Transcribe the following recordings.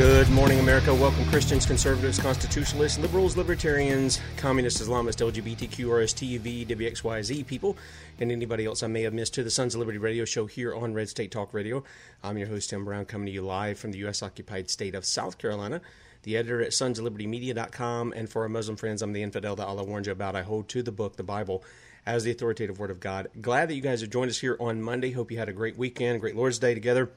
Good morning, America. Welcome, Christians, conservatives, constitutionalists, liberals, libertarians, communists, Islamists, LGBTQ, RST, WXYZ people, and anybody else I may have missed to the Sons of Liberty radio show here on Red State Talk Radio. I'm your host, Tim Brown, coming to you live from the U.S. occupied state of South Carolina. The editor at sonsoflibertymedia.com. And for our Muslim friends, I'm the infidel that Allah warned you about. I hold to the book, the Bible, as the authoritative word of God. Glad that you guys have joined us here on Monday. Hope you had a great weekend, a great Lord's Day together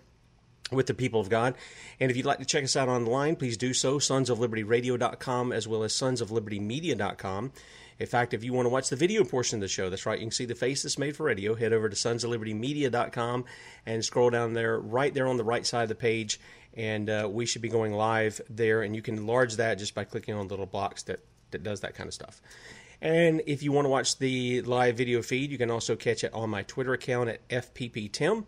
with the people of God. And if you'd like to check us out online, please do so, sonsoflibertyradio.com as well as sonsoflibertymedia.com. In fact, if you want to watch the video portion of the show, that's right, you can see the face that's made for radio. Head over to sonsoflibertymedia.com and scroll down there, right there on the right side of the page, and uh, we should be going live there. And you can enlarge that just by clicking on the little box that, that does that kind of stuff. And if you want to watch the live video feed, you can also catch it on my Twitter account at FPPTim.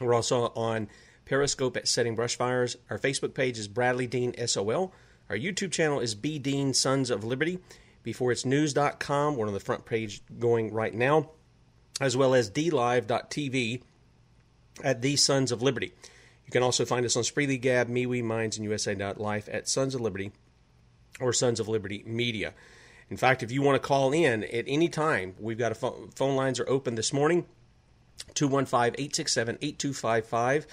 We're also on Periscope at Setting Brush Fires. Our Facebook page is Bradley Dean SOL. Our YouTube channel is B Dean Sons of Liberty. Before it's news.com, we're on the front page going right now, as well as dlive.tv at the Sons of Liberty. You can also find us on Spreely Gab, MeWe, Minds, and USA.life at Sons of Liberty or Sons of Liberty Media. In fact, if you want to call in at any time, we've got a phone, phone lines are open this morning 215 867 8255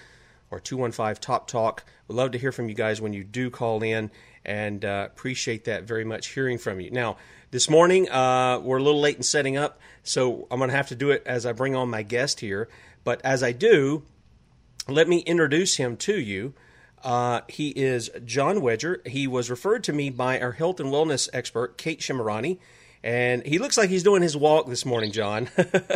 or 215 Top Talk. We'd love to hear from you guys when you do call in and uh, appreciate that very much hearing from you. Now, this morning, uh, we're a little late in setting up, so I'm going to have to do it as I bring on my guest here. But as I do, let me introduce him to you. Uh, he is Jon Wedger. He was referred to me by our health and wellness expert, Kate Shemirani and he looks like he's doing his walk this morning, Jon.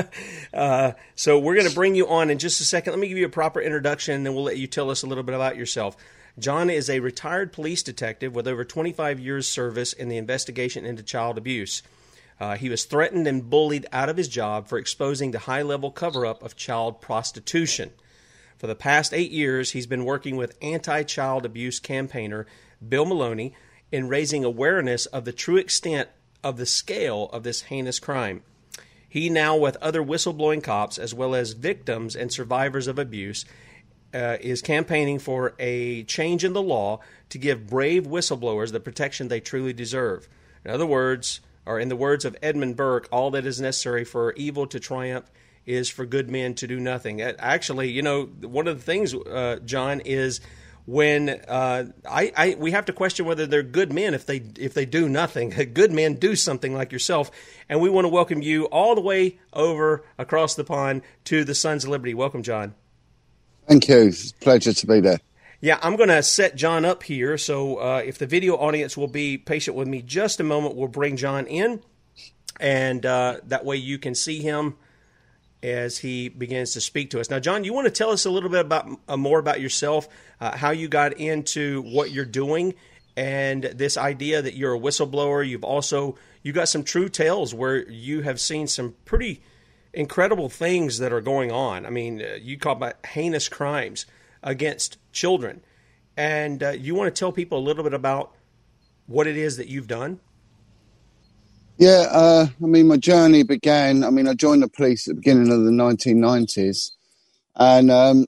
uh, so we're going to bring you on in just a second. Let me give you a proper introduction, and then we'll let you tell us a little bit about yourself. Jon is a retired police detective with over 25 years' service in the investigation into child abuse. Uh, he was threatened and bullied out of his job for exposing the high level cover up of child prostitution. For the past eight years, he's been working with anti child abuse campaigner Bill Maloney in raising awareness of the true extent of the scale of this heinous crime. He now, with other whistleblowing cops as well as victims and survivors of abuse, uh, is campaigning for a change in the law to give brave whistleblowers the protection they truly deserve. In other words, or in the words of Edmund Burke, all that is necessary for evil to triumph is for good men to do nothing. Actually, you know, one of the things, uh, Jon, is when uh, I, I, we have to question whether they're good men if they if they do nothing. Good men do something like yourself, and we want to welcome you all the way over across the pond to the Sons of Liberty. Welcome, Jon. Thank you. Pleasure to be there. Yeah, I'm going to set Jon up here. So uh, if the video audience will be patient with me just a moment, we'll bring Jon in, and uh, that way you can see him as he begins to speak to us. Now, Jon, you want to tell us a little bit about uh, more about yourself, uh, how you got into what you're doing, and this idea that you're a whistleblower. You've also you got some true tales where you have seen some pretty incredible things that are going on. I mean, uh, you call about heinous crimes against children, and uh, you want to tell people a little bit about what it is that you've done. Yeah, uh, I mean, my journey began. I mean, I joined the police at the beginning of the 1990s, and um,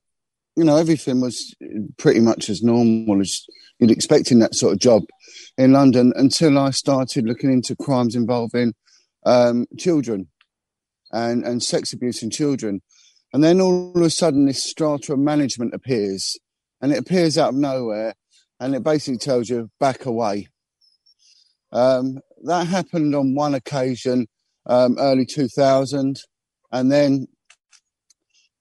you know, everything was pretty much as normal as you'd expect in that sort of job in London until I started looking into crimes involving um, children and and sex abuse in children. And then all of a sudden, this strata of management appears, and it appears out of nowhere, and it basically tells you back away. Um, that happened on one occasion, um, early 2000, and then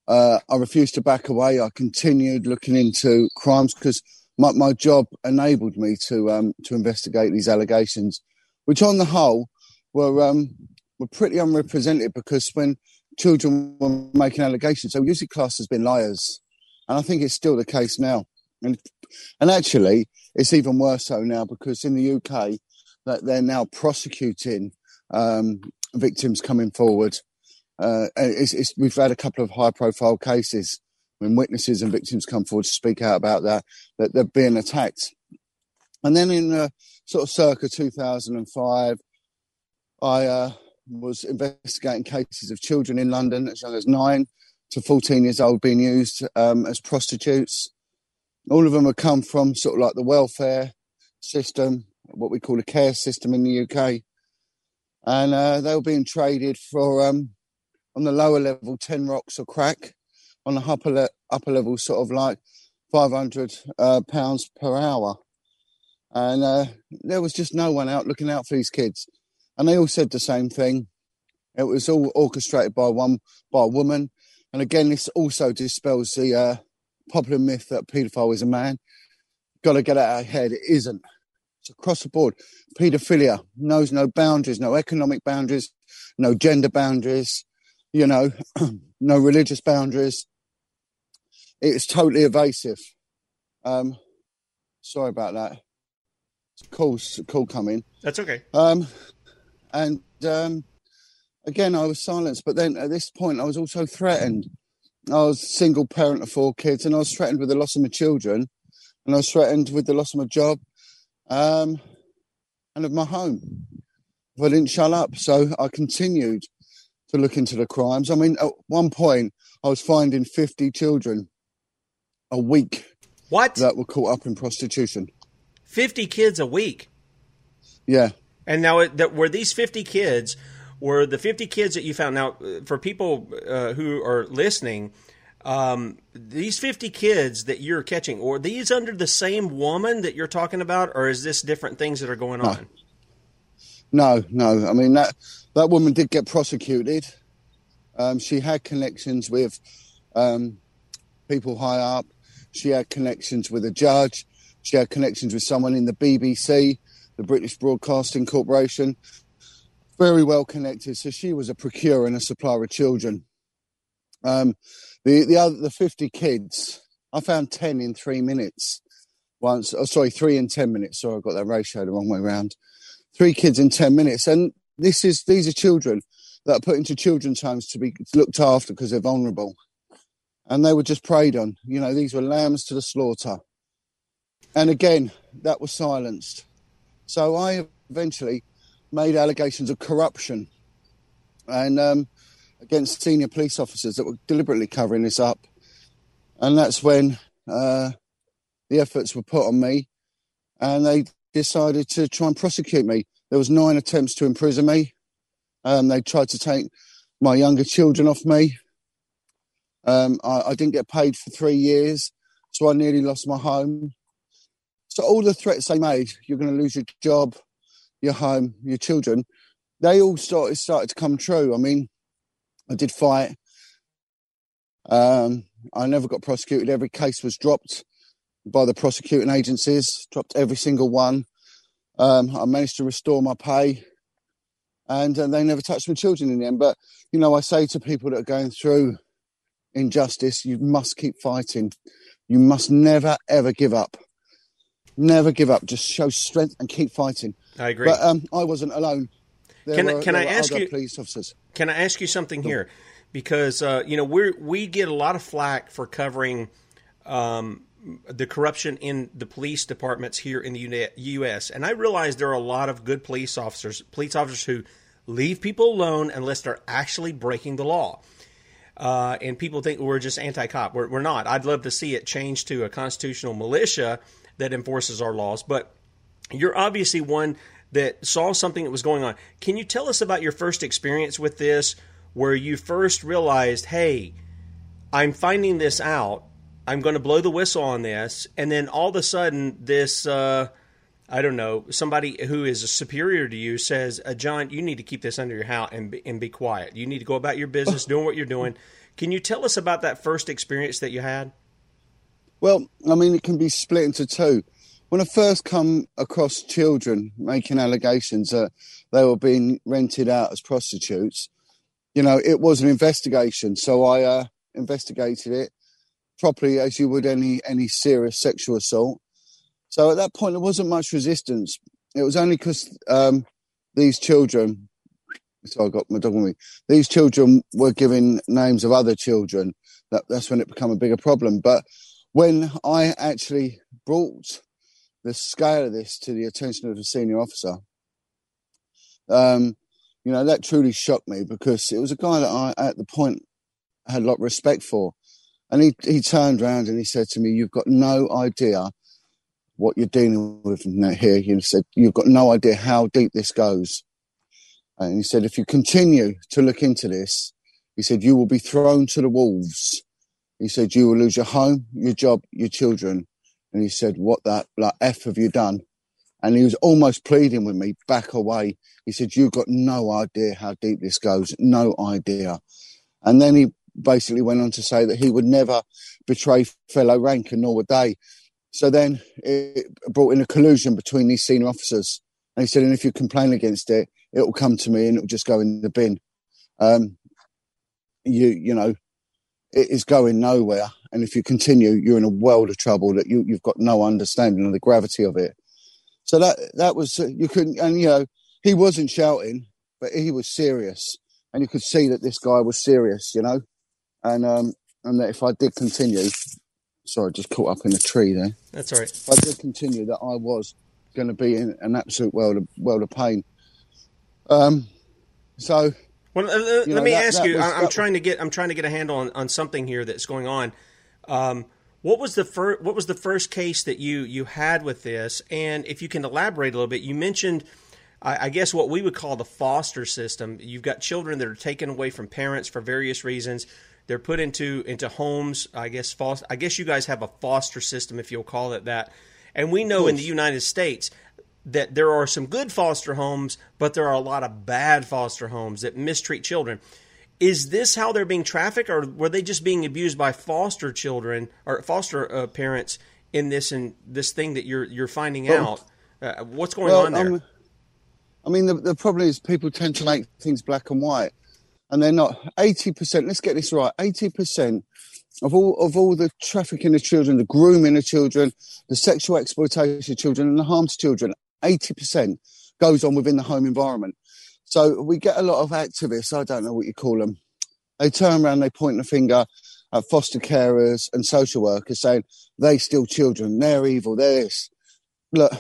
uh, I refused to back away. I continued looking into crimes because my, my job enabled me to um, to investigate these allegations, which on the whole were um, were pretty unrepresented because when children were making allegations, were usually classed as being liars, and I think it's still the case now. And and actually, it's even worse so now because in the UK, that they're now prosecuting um, victims coming forward. Uh, it's, it's, we've had a couple of high-profile cases when witnesses and victims come forward to speak out about that, that they're being attacked. And then in uh, sort of circa 2005, I uh, was investigating cases of children in London as young as nine to 14 years old being used um, as prostitutes. All of them have come from sort of like the welfare system, what we call a care system in the UK. And uh, they were being traded for, um, on the lower level, 10 rocks or crack on the upper le- upper level, sort of like five hundred uh, pounds per hour, and uh, there was just no one out looking out for these kids, and they all said the same thing. It was all orchestrated by one by a woman, and again, this also dispels the uh, popular myth that paedophile is a man. Got to get out of head. It isn't. It's across the board. Paedophilia knows no boundaries, no economic boundaries, no gender boundaries, you know, no religious boundaries it's totally evasive. Um, sorry about that. it's Call, call coming. That's okay. Um, and um, again, I was silenced. But then at this point, I was also threatened. I was a single parent of four kids, and I was threatened with the loss of my children, and I was threatened with the loss of my job, um, and of my home. If I didn't shut up, so I continued to look into the crimes. I mean, at one point, I was finding 50 children a week. What? That were caught up in prostitution. 50 kids a week. Yeah. And now, that were these 50 kids, were the 50 kids that you found? Now, for people uh, who are listening, um, these 50 kids that you're catching, or these under the same woman that you're talking about, or is this different things that are going no. on? No, no. I mean, that, that woman did get prosecuted. Um, she had connections with um, people high up. She had connections with a judge. She had connections with someone in the BBC, the British Broadcasting Corporation. Very well connected. So she was a procurer and a supplier of children. Um, the the other the fifty kids, I found ten in three minutes. Once, oh sorry, three in ten minutes. Sorry, I got that ratio the wrong way around. Three kids in ten minutes, and this is these are children that are put into children's homes to be looked after because they're vulnerable and they were just preyed on. You know, these were lambs to the slaughter. And again, that was silenced. So I eventually made allegations of corruption and um, against senior police officers that were deliberately covering this up. And that's when uh, the efforts were put on me, and they decided to try and prosecute me. There was nine attempts to imprison me. Um, they tried to take my younger children off me. Um, I, I didn't get paid for three years, so I nearly lost my home. So all the threats they made, you're going to lose your job, your home, your children, they all started started to come true. I mean, I did fight. Um, I never got prosecuted. Every case was dropped by the prosecuting agencies. Dropped every single one. Um, I managed to restore my pay, and uh, they never touched my children in the end. But you know, I say to people that are going through injustice, you must keep fighting. You must never, ever give up. Never give up. Just show strength and keep fighting. I agree. But um, I wasn't alone. There can, were, can I ask you, police officers. Can I ask you something here? Because uh, you know we we get a lot of flack for covering um, the corruption in the police departments here in the U.S. And I realize there are a lot of good police officers, police officers who leave people alone unless they're actually breaking the law. Uh, and people think we're just anti-cop. We're, we're not. I'd love to see it change to a constitutional militia that enforces our laws. But you're obviously one that saw something that was going on. Can you tell us about your first experience with this, where you first realized, hey, I'm finding this out. I'm going to blow the whistle on this, and then all of a sudden, this uh, I don't know somebody who is superior to you says, uh, "Jon, you need to keep this under your hat and be, and be quiet. You need to go about your business, doing what you're doing." Can you tell us about that first experience that you had? Well, I mean, it can be split into two. When I first come across children making allegations that they were being rented out as prostitutes, you know, it was an investigation. So I uh, investigated it properly as you would any any serious sexual assault. So at that point, there wasn't much resistance. It was only because um, these children, so I got my dog with me. These children were giving names of other children. That that's when it became a bigger problem. But when I actually brought the scale of this to the attention of a senior officer, um, you know, that truly shocked me because it was a guy that I, at the point, had a lot of respect for. And he, he turned around and he said to me, You've got no idea what you're dealing with here. He said, You've got no idea how deep this goes. And he said, If you continue to look into this, he said, You will be thrown to the wolves. He said, You will lose your home, your job, your children. And he said, What that like F have you done? And he was almost pleading with me, back away. He said, You've got no idea how deep this goes. No idea. And then he basically went on to say that he would never betray fellow rank, and nor would they. So then it brought in a collusion between these senior officers. And he said, and if you complain against it, it will come to me and it will just go in the bin. Um, you, you know, it is going nowhere. And if you continue, you're in a world of trouble that you, you've got no understanding of the gravity of it. So that, that was, uh, you couldn't, and you know, he wasn't shouting, but he was serious. And you could see that this guy was serious, you know, and, um, and that if I did continue, sorry, just caught up in a tree there. That's all right. If I did continue, that I was going to be in an absolute world of world of pain. Um, so. Well, uh, let know, me that, ask that you. Was, I'm trying to get. I'm trying to get a handle on, on something here that's going on. Um, what was the first? What was the first case that you you had with this? And if you can elaborate a little bit, you mentioned. I, I guess what we would call the foster system. You've got children that are taken away from parents for various reasons. They're put into into homes. I guess foster. I guess you guys have a foster system, if you'll call it that. And we know in the United States that there are some good foster homes, but there are a lot of bad foster homes that mistreat children. Is this how they're being trafficked, or were they just being abused by foster children or foster uh, parents in this and this thing that you're you're finding well, out? Uh, what's going well, on there? Um, I mean, the, the problem is people tend to make things black and white and they're not 80%, let's get this right, 80% of all of all the trafficking of children, the grooming of children, the sexual exploitation of children, and the harm to children, 80% goes on within the home environment. So we get a lot of activists, I don't know what you call them. They turn around, they point the finger at foster carers and social workers saying they steal children, they're evil, they're this. Look,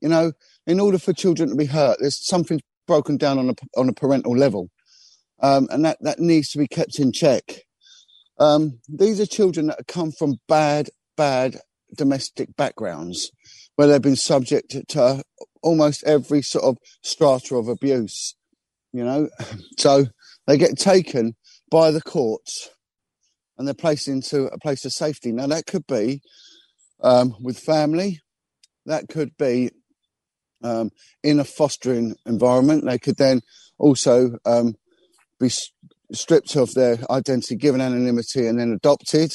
you know, in order for children to be hurt, there's something broken down on a on a parental level um, and that, that needs to be kept in check. Um, these are children that come from bad, bad domestic backgrounds where they've been subject to almost every sort of strata of abuse, you know. So they get taken by the courts and they're placed into a place of safety. Now, that could be um, with family, that could be um, in a fostering environment. They could then also um, be stripped of their identity, given anonymity, and then adopted,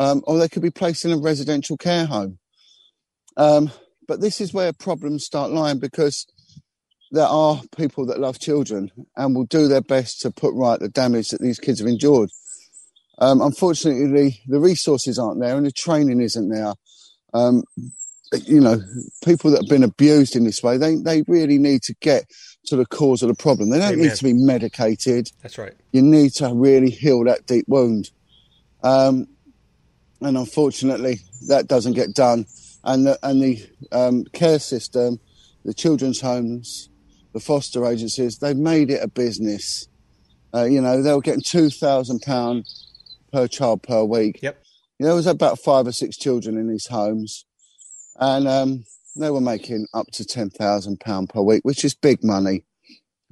um, or they could be placed in a residential care home. Um, but this is where problems start lying because there are people that love children and will do their best to put right the damage that these kids have endured. Um, unfortunately, the, resources aren't there and the training isn't there. Um, you know, people that have been abused in this way, they, they really need to get to the cause of the problem. They don't Amen. need to be medicated. That's right. You need to really heal that deep wound. Um, and unfortunately, that doesn't get done. And the, and the um, care system, the children's homes, the foster agencies, they've made it a business. Uh, you know, they were getting £2,000 per child per week. Yep. You know, there was about five or six children in these homes. And um, they were making up to £10,000 per week, which is big money.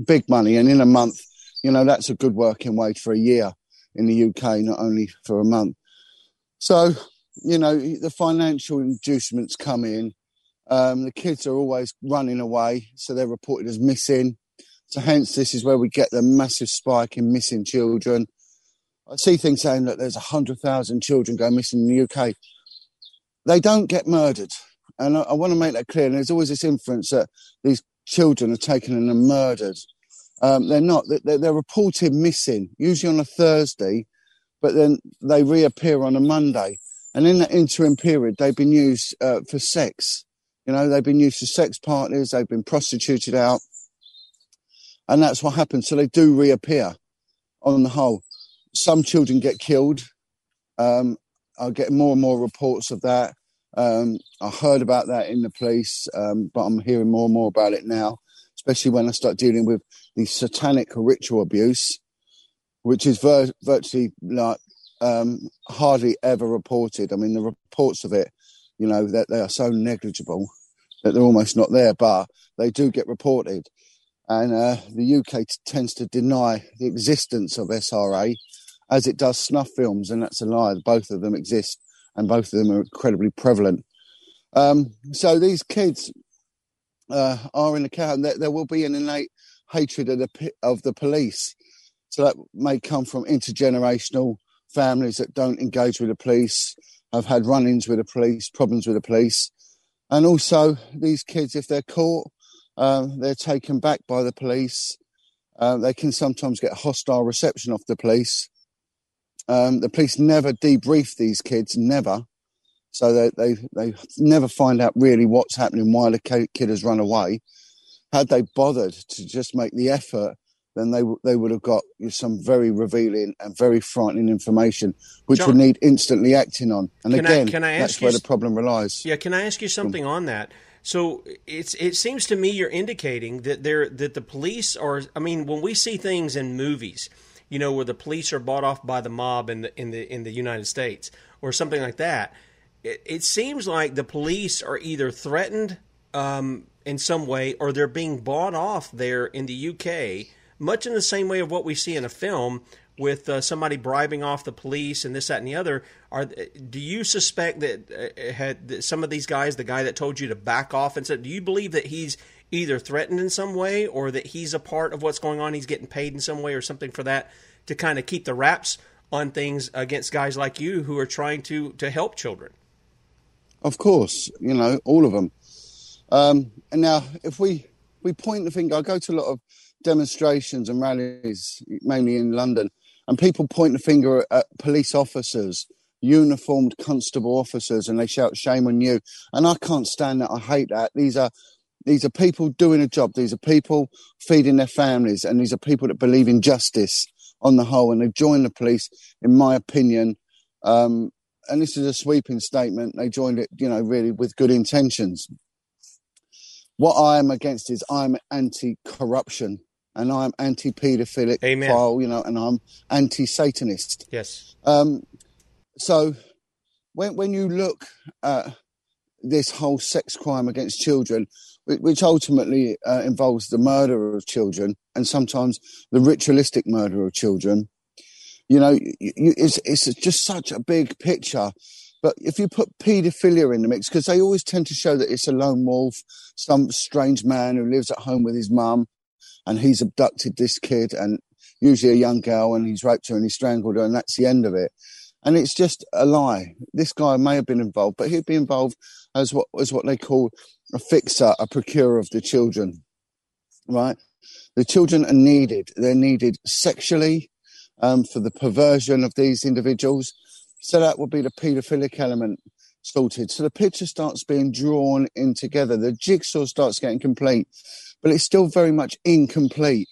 Big money. And in a month, you know, that's a good working wage for a year. in the UK, not only for a month. So, you know, the financial inducements come in. Um, the kids are always running away, so they're reported as missing. So, hence, this is where we get the massive spike in missing children. I see things saying that there's 100,000 children go missing in the UK. They don't get murdered. And I, I want to make that clear. And there's always this inference that these children are taken and murdered. Um, they're not. They're, they're reported missing, usually on a Thursday, but then they reappear on a Monday. And in that interim period, they've been used uh, for sex. You know, they've been used for sex partners, they've been prostituted out. And that's what happens. So they do reappear on the whole. Some children get killed. Um, I get more and more reports of that. Um, I heard about that in the police, um, but I'm hearing more and more about it now, especially when I start dealing with the satanic ritual abuse, which is vir- virtually like um, hardly ever reported. I mean, the reports of it, you know, that they are so negligible that they're almost not there, but they do get reported. And uh, the UK t- tends to deny the existence of SRA as it does snuff films, and that's a lie. Both of them exist, and both of them are incredibly prevalent. Um, so these kids uh, are in the car, and there, there, will be an innate hatred of the of the police. So that may come from intergenerational families that don't engage with the police, have had run-ins with the police, problems with the police, and also these kids, if they're caught, um, they're taken back by the police. Uh, they can sometimes get hostile reception off the police. Um, the police never debrief these kids, never. So they, they, they never find out really what's happening, why the kid has run away. Had they bothered to just make the effort, then they, they would have got some very revealing and very frightening information, which Jon, would need instantly acting on. And again, I, can I that's where the problem relies. Yeah, can I ask you something on that? So it's it seems to me you're indicating that there that the police are. I mean, when we see things in movies, you know, where the police are bought off by the mob in the in the in the United States or something like that. It, it seems like the police are either threatened um, in some way or they're being bought off there in the UK, much in the same way of what we see in a film with uh, somebody bribing off the police and this, that, and the other. Are do you suspect that uh, had that some of these guys, the guy that told you to back off and said, do you believe that he's either threatened in some way or that he's a part of what's going on. He's getting paid in some way or something for that to kind of keep the wraps on things against guys like you who are trying to to help children. Of course, you know all of them. Um, and now, if we we point the finger, I go to a lot of demonstrations and rallies, mainly in London, and people point the finger at police officers, uniformed constable officers, and they shout "Shame on you!" And I can't stand that. I hate that. These are these are people doing a job. These are people feeding their families, and these are people that believe in justice on the whole. And they joined the police, in my opinion. Um, and this is a sweeping statement. They joined it, you know, really with good intentions. What I am against is I'm anti-corruption and I'm anti-paedophilic file, you know, and I'm anti-Satanist. Yes. Um, so when when you look at this whole sex crime against children, which ultimately uh, involves the murder of children and sometimes the ritualistic murder of children. You know, you, you, it's, it's just such a big picture. But if you put paedophilia in the mix, because they always tend to show that it's a lone wolf, some strange man who lives at home with his mum, and he's abducted this kid, and usually a young girl, and he's raped her and he strangled her, and that's the end of it. And it's just a lie. This guy may have been involved, but he'd be involved as what as what they call a fixer, a procurer of the children, right? The children are needed. They're needed sexually um, for the perversion of these individuals. So that would be the paedophilic element sorted. So the picture starts being drawn in together. The jigsaw starts getting complete, but it's still very much incomplete.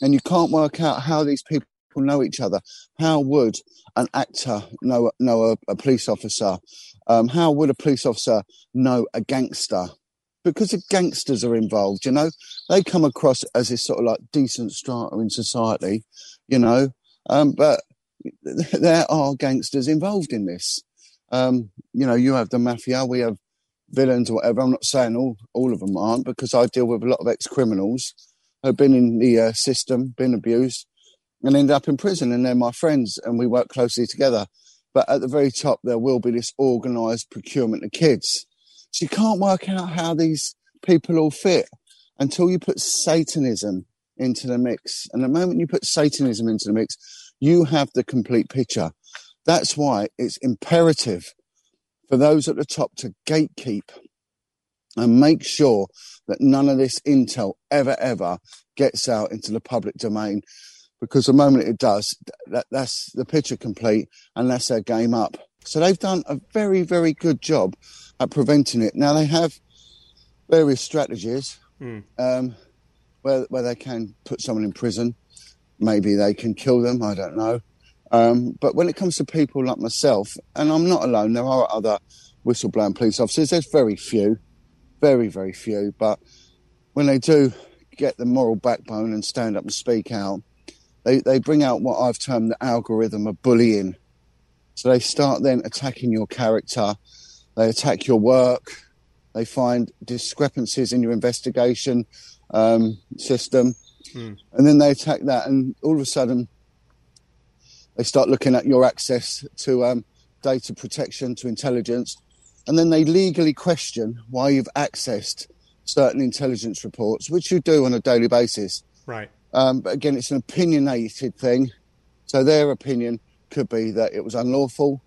And you can't work out how these people know each other. How would an actor know, know a, a police officer? Um, how would a police officer know a gangster? because the gangsters are involved, you know, they come across as this sort of like decent strata in society, you know, um, but there are gangsters involved in this. Um, you know, you have the mafia, we have villains or whatever. I'm not saying all, all of them aren't because I deal with a lot of ex criminals who've been in the uh, system, been abused. and end up in prison. And they're my friends, and we work closely together. But at the very top, there will be this organised procurement of kids. So you can't work out how these people all fit until you put Satanism into the mix. And the moment you put Satanism into the mix, you have the complete picture. That's why it's imperative for those at the top to gatekeep and make sure that none of this intel ever, ever gets out into the public domain. Because the moment it does, that, that's the picture complete and that's their game up. So they've done a very, very good job at preventing it. Now they have various strategies mm. um, where where they can put someone in prison. Maybe they can kill them. I don't know. Um, but when it comes to people like myself, and I'm not alone, there are other whistleblowing police officers. There's very few, very very few. But when they do get the moral backbone and stand up and speak out, they they bring out what I've termed the algorithm of bullying. So they start then attacking your character, they attack your work, they find discrepancies in your investigation um, system, mm. and then they attack that, and all of a sudden they start looking at your access to um, data protection, to intelligence, and then they legally question why you've accessed certain intelligence reports, which you do on a daily basis. Right. Um, but again, it's an opinionated thing. So their opinion could be that it was unlawful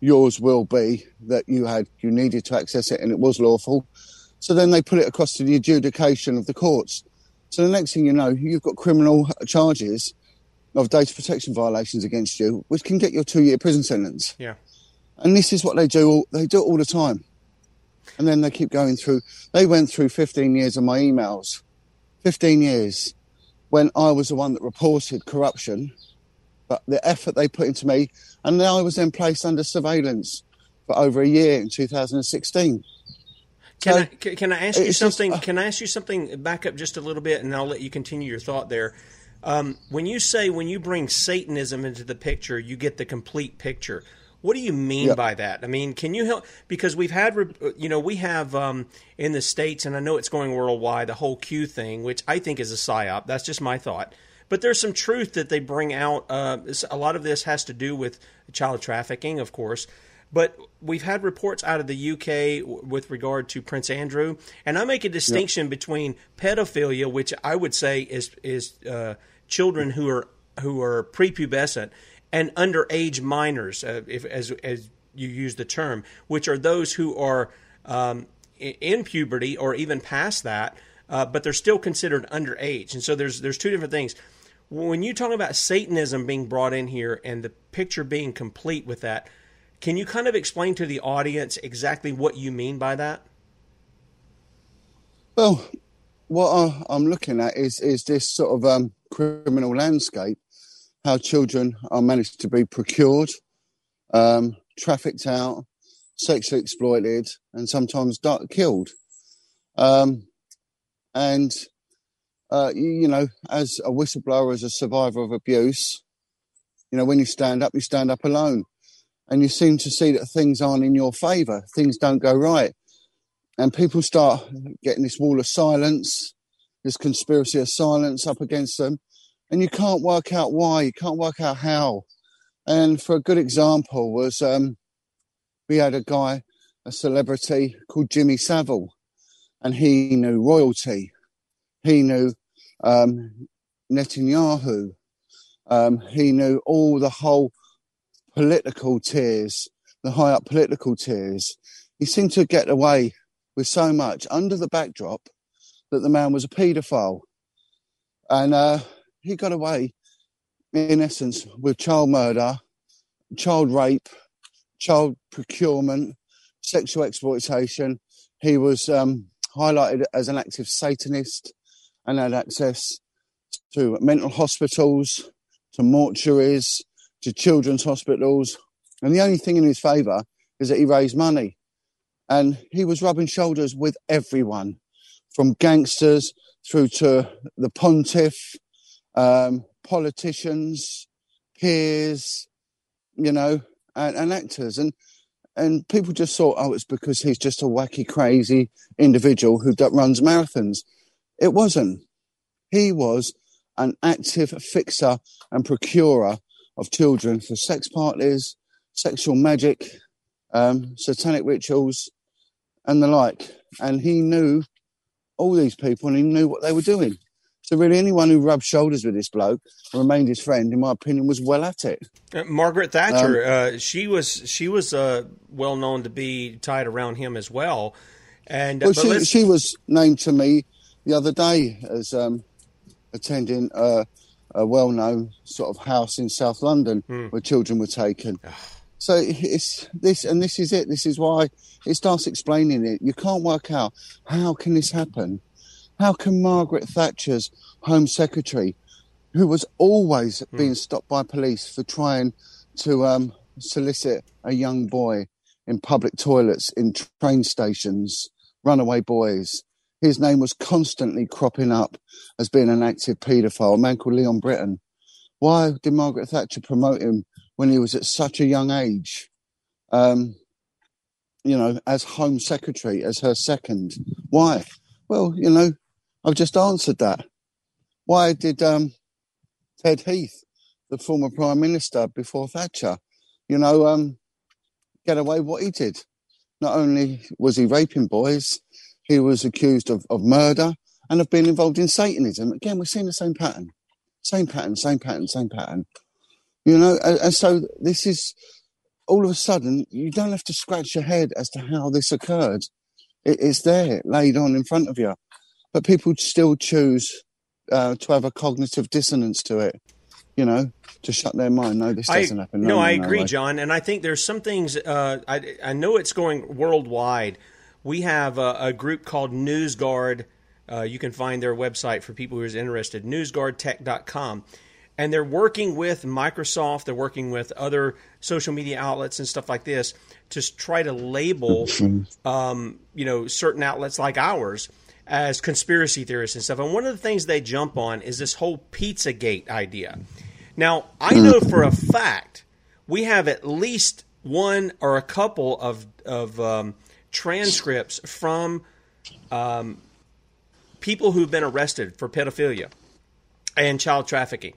yours will be that you had you needed to access it and it was lawful. So then they put it across to the adjudication of the courts. So the next thing you know, you've got criminal charges of data protection violations against you, which can get you a two-year prison sentence. Yeah. And this is what they do. All, they do it all the time. And then they keep going through. They went through 15 years of my emails. 15 years when I was the one that reported corruption but the effort they put into me, and then I was then placed under surveillance for over a year in 2016. Can so, I can I ask you something? Just, uh, can I ask you something? Back up just a little bit, and I'll let you continue your thought there. Um, when you say when you bring Satanism into the picture, you get the complete picture. What do you mean by that? I mean, can you help? Because we've had, you know, we have um, in the states, and I know it's going worldwide, the whole Q thing, which I think is a psyop. That's just my thought. But there's some truth that they bring out. Uh, a lot of this has to do with child trafficking, of course. But we've had reports out of the UK with regard to Prince Andrew, and I make a distinction yep. between pedophilia, which I would say is is uh, children who are who are prepubescent, and underage minors, uh, if, as as you use the term, which are those who are um, in puberty or even past that, uh, but they're still considered underage. And so there's there's two different things when you talk about Satanism being brought in here and the picture being complete with that, can you kind of explain to the audience exactly what you mean by that? Well, what I'm looking at is is this sort of um, criminal landscape, how children are managed to be procured, um, trafficked out, sexually exploited, and sometimes killed. Um, and uh, you, you, know, as a whistleblower, as a survivor of abuse, you know, when you stand up, you stand up alone. And you seem to see that things aren't in your favour, things don't go right. And people start getting this wall of silence, this conspiracy of silence up against them. And you can't work out why, you can't work out how. And for a good example was um, we had a guy, a celebrity called Jimmy Savile, and he knew royalty he knew um, Netanyahu. Um, he knew all the whole political tiers, the high up political tiers. He seemed to get away with so much under the backdrop that the man was a paedophile. And uh, he got away, in essence, with child murder, child rape, child procurement, sexual exploitation. He was um, highlighted as an active Satanist and had access to mental hospitals, to mortuaries, to children's hospitals. And the only thing in his favour is that he raised money. And he was rubbing shoulders with everyone, from gangsters through to the pontiff, um, politicians, peers, you know, and, and actors. And and people just thought, oh, it's because he's just a wacky, crazy individual who runs marathons. It wasn't. He was an active fixer and procurer of children for sex parties, sexual magic, um, satanic rituals, and the like. And he knew all these people and he knew what they were doing. So really, anyone who rubbed shoulders with this bloke and remained his friend, in my opinion, was well at it. Uh, Margaret Thatcher, um, uh, she was she was uh, well known to be tied around him as well. And uh, well, she, she was named to me the other day as um, attending a, a, well-known sort of house in South London hmm. where children were taken. So it's this, and this is it. This is why it starts explaining it. You can't work out how can this happen how can Margaret Thatcher's Home Secretary, who was always mm. being stopped by police for trying to um, solicit a young boy in public toilets, in train stations, runaway boys, his name was constantly cropping up as being an active paedophile, a man called Leon Brittan. Why did Margaret Thatcher promote him when he was at such a young age? Um, you know, as Home Secretary, as her second. Why? Well, you know, I've just answered that. Why did um, Ted Heath, the former Prime Minister before Thatcher, you know, um, get away what he did? Not only was he raping boys, he was accused of, of murder and of being involved in Satanism. Again, we're seeing the same pattern, same pattern, same pattern, same pattern. You know, and, and so this is all of a sudden, you don't have to scratch your head as to how this occurred. It, it's there, laid on in front of you but people still choose uh, to have a cognitive dissonance to it. You know, to shut their mind. No, this doesn't I, happen. No, no I agree, no Jon, and I think there's some things. Uh, I I know it's going worldwide. We have a, a group called NewsGuard. Uh, you can find their website for people who are interested. NewsGuardTech.com. And they're working with Microsoft. They're working with other social media outlets and stuff like this to try to label, um, you know, certain outlets like ours as conspiracy theorists and stuff. And one of the things they jump on is this whole Pizzagate idea. Now, I know for a fact we have at least one or a couple of of um, transcripts from um, people who've been arrested for pedophilia and child trafficking,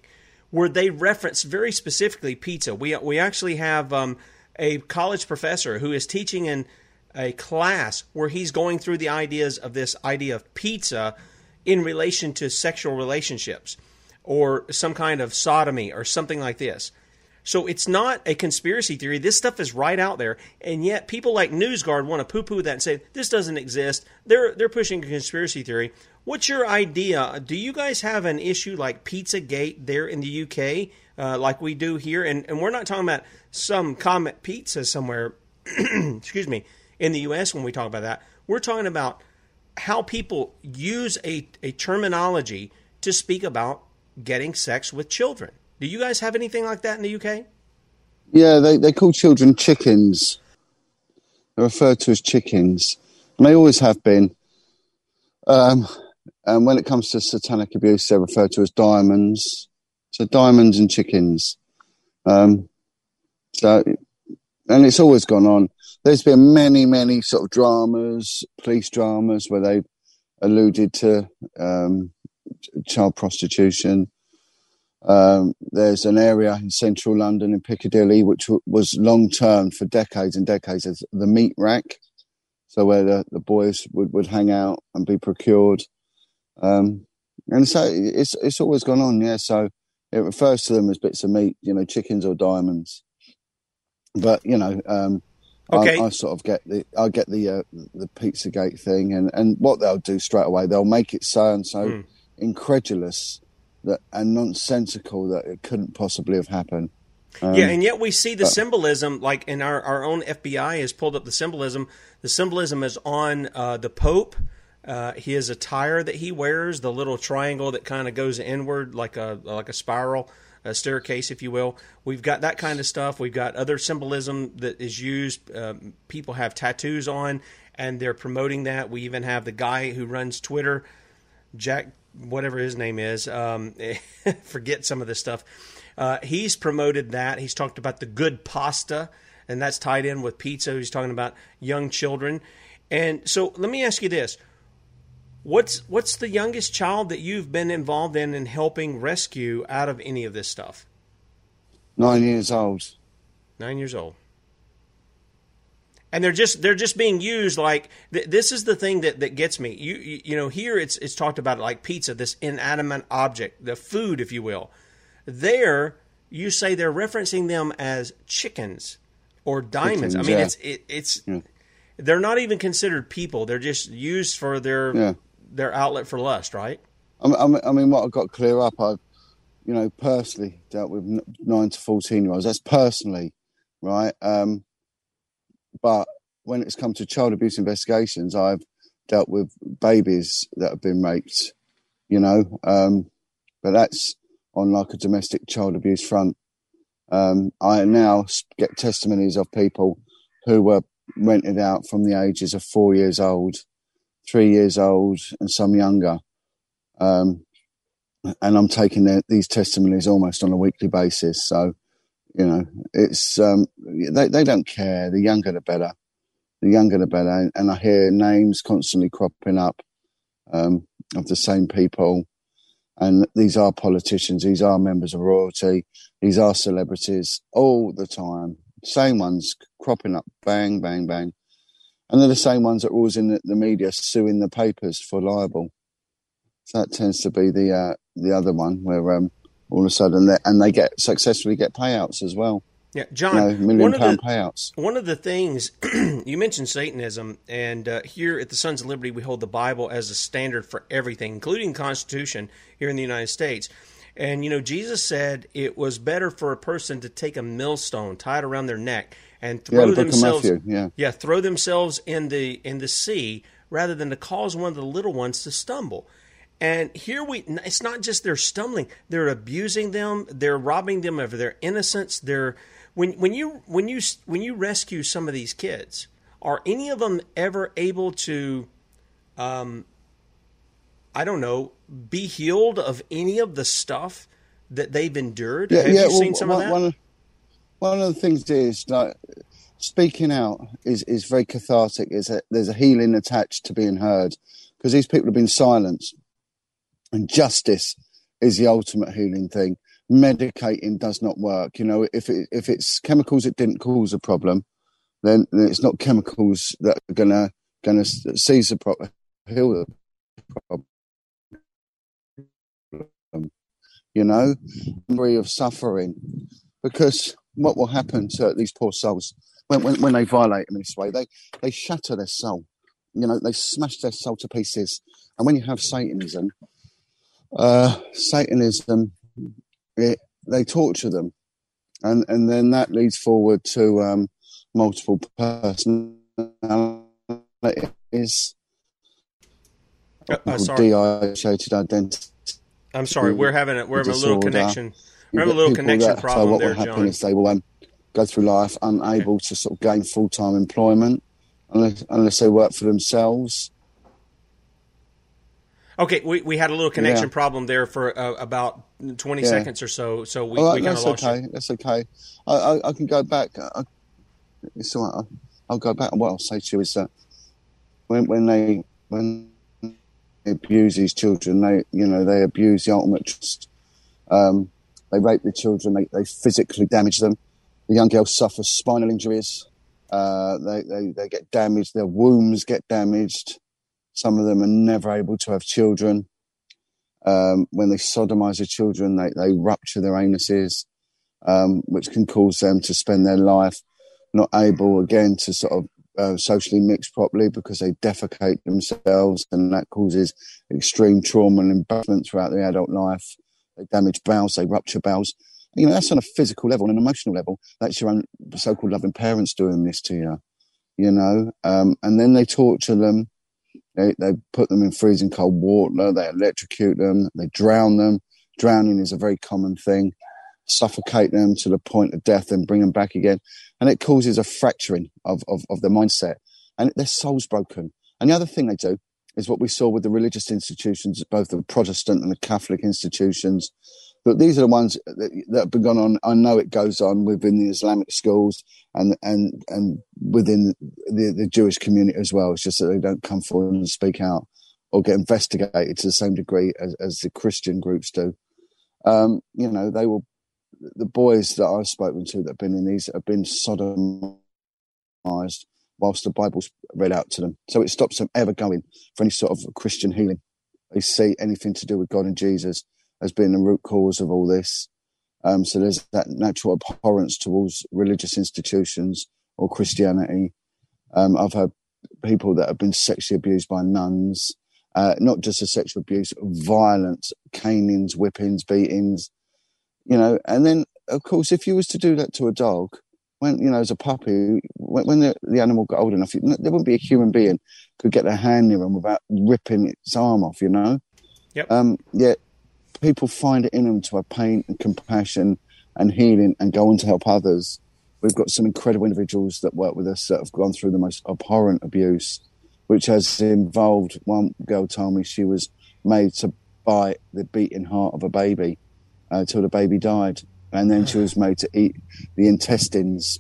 where they reference very specifically pizza. We we actually have um, a college professor who is teaching in a class where he's going through the ideas of this idea of pizza in relation to sexual relationships or some kind of sodomy or something like this. So it's not a conspiracy theory. This stuff is right out there, and yet people like NewsGuard want to poo-poo that and say this doesn't exist. They're they're pushing a conspiracy theory. What's your idea? Do you guys have an issue like Pizzagate there in the UK, uh, like we do here? And and we're not talking about some Comet Pizza somewhere. excuse me in the U.S. when we talk about that. We're talking about how people use a, a terminology to speak about getting sex with children. Do you guys have anything like that in the UK? Yeah, they, they call children chickens. They're referred to as chickens, and they always have been. Um, and when it comes to satanic abuse, they're referred to as diamonds. So diamonds and chickens. Um, so, and it's always gone on there's been many, many sort of dramas, police dramas, where they've alluded to um, child prostitution. Um, there's an area in central London in Piccadilly which w- was long term for decades and decades as the meat rack. So where the, the boys would, would hang out and be procured. Um, and so it's it's always gone on, yeah. So it refers to them as bits of meat, you know, chickens or diamonds. But you know, um, Okay. I, I, sort of get the I get the uh, the Pizzagate thing, and and what they'll do straight away, they'll make it so and so mm. incredulous that and nonsensical that it couldn't possibly have happened. Um, yeah, and yet we see the but, symbolism, like in our, our own FBI has pulled up the symbolism. The symbolism is on uh, the Pope. Uh, his attire that he wears, the little triangle that kind of goes inward like a like a spiral a staircase, if you will. We've got that kind of stuff. We've got other symbolism that is used. Um, people have tattoos on, and they're promoting that. We even have the guy who runs Twitter, Jack, whatever his name is. Um, forget some of this stuff. Uh, he's promoted that. He's talked about the good pasta, and that's tied in with pizza. He's talking about young children. And so let me ask you this What's what's the youngest child that you've been involved in in helping rescue out of any of this stuff? Nine years old. Nine years old. And they're just they're just being used like th- this is the thing that, that gets me. You, you you know here it's it's talked about like pizza, this inanimate object, the food, if you will. There you say they're referencing them as chickens or diamonds. Chickens, I mean, yeah. it's it, it's Yeah. they're not even considered people. They're just used for their Yeah. Their outlet for lust, right? I mean, what I've got clear up, I've, you know, personally dealt with nine to 14 year olds. That's personally, right? Um, but when it's come to child abuse investigations, I've dealt with babies that have been raped, you know, um, but that's on like a domestic child abuse front. Um, I now get testimonies of people who were rented out from the ages of four years old, three years old, and some younger um, and I'm taking their, these testimonies almost on a weekly basis. So, you know, it's um, they they don't care. The younger the better. The younger the better. And, I hear names constantly cropping up um, of the same people. And these are politicians. These are members of royalty. These are celebrities all the time. Same ones cropping up, bang, bang, bang. And they're the same ones that are always in the, the media suing the papers for libel. So that tends to be the uh, the other one where um, all of a sudden they, and they get successfully get payouts as well. Yeah, You Jon. know, million one of the payouts. one of the things you mentioned Satanism, and uh, here at the Sons of Liberty, we hold the Bible as a standard for everything, including the Constitution here in the United States. And you know, Jesus said it was better for a person to take a millstone, tie it around their neck, and throw of themselves, Matthew. Yeah, yeah, throw themselves in the in the sea rather than to cause one of the little ones to stumble. And here we it's not just they're stumbling, they're abusing them, they're robbing them of their innocence. They're when when you when you when you rescue some of these kids, are any of them ever able to um I don't know, be healed of any of the stuff that they've endured? yeah, Have yeah. you well, seen some of that? One, one of the things is like speaking out is is very cathartic. Is there's a healing attached to being heard because these people have been silenced, and justice is the ultimate healing thing. Medicating does not work. You know, if it, if it's chemicals that didn't cause a problem, then, it's not chemicals that are gonna gonna seize the problem, heal the problem. You know, degree of suffering, because what will happen to these poor souls when, when when they violate them in this way? They they shatter their soul. You know, they smash their soul to pieces. And when you have Satanism, uh, Satanism, it, they torture them, and and then that leads forward to um, multiple personalities, Uh, uh, sorry, de-identified identity. I'm sorry. We're having a, we're having a little connection. You We're having a get little people connection that- so what there, will happen Jon. is they will um, go through life unable to sort of gain full time employment unless unless they work for themselves. Okay, we, we had a little connection Yeah. problem there for uh, about 20 Yeah. seconds or so, so we, right, we that's lost okay. you. That's okay. I, I, I can go back. I, it's all right. I'll, I'll go back. What I'll say to you is that when when they when they abuse these children, they you know they abuse the ultimate trust. Um, they rape the children. They, they physically damage them. The young girls suffer spinal injuries. Uh, they, they they get damaged. Their wombs get damaged. Some of them are never able to have children. Um, when they sodomize the children, they, they rupture their anuses, um, which can cause them to spend their life not able again to sort of uh, socially mix properly because they defecate themselves, and that causes extreme trauma and embarrassment throughout their adult life. They damage bowels, they rupture bowels. You know, that's on a physical level and an emotional level. That's your own so-called loving parents doing this to you. You know, um, and then they torture them. They they put them in freezing cold water. They electrocute them. They drown them. Drowning is a very common thing. Suffocate them to the point of death and bring them back again, and it causes a fracturing of of, of mindset, and their soul's broken. And the other thing they do is what we saw with the religious institutions, both the Protestant and the Catholic institutions. But these are the ones that, that have been going on. I know it goes on within the Islamic schools and and and within the, the Jewish community as well. It's just that they don't come forward and speak out. or get investigated to the same degree as, as the Christian groups do. Um, you know, they will. The boys that I've spoken to that have been in these have been sodomized whilst the Bible's read out to them. So it stops them ever going for any sort of Christian healing. They see anything to do with God and Jesus as being the root cause of all this. Um, so there's that natural abhorrence towards religious institutions or Christianity. Um, I've heard people that have been sexually abused by nuns, uh, not just a sexual abuse, violence, canings, whippings, beatings, you know. And then, of course, if you was to do that to a dog, when you know, as a puppy, when, when the, the, animal got old enough, there wouldn't be a human being could get their hand near them without ripping its arm off. You know. Yep. Um, yet people find it in them to have pain and compassion and healing and go on to help others. We've got some incredible individuals that work with us that have gone through the most abhorrent abuse, which has involved one girl told me she was made to bite the beating heart of a baby until uh, the baby died and then she was made to eat the intestines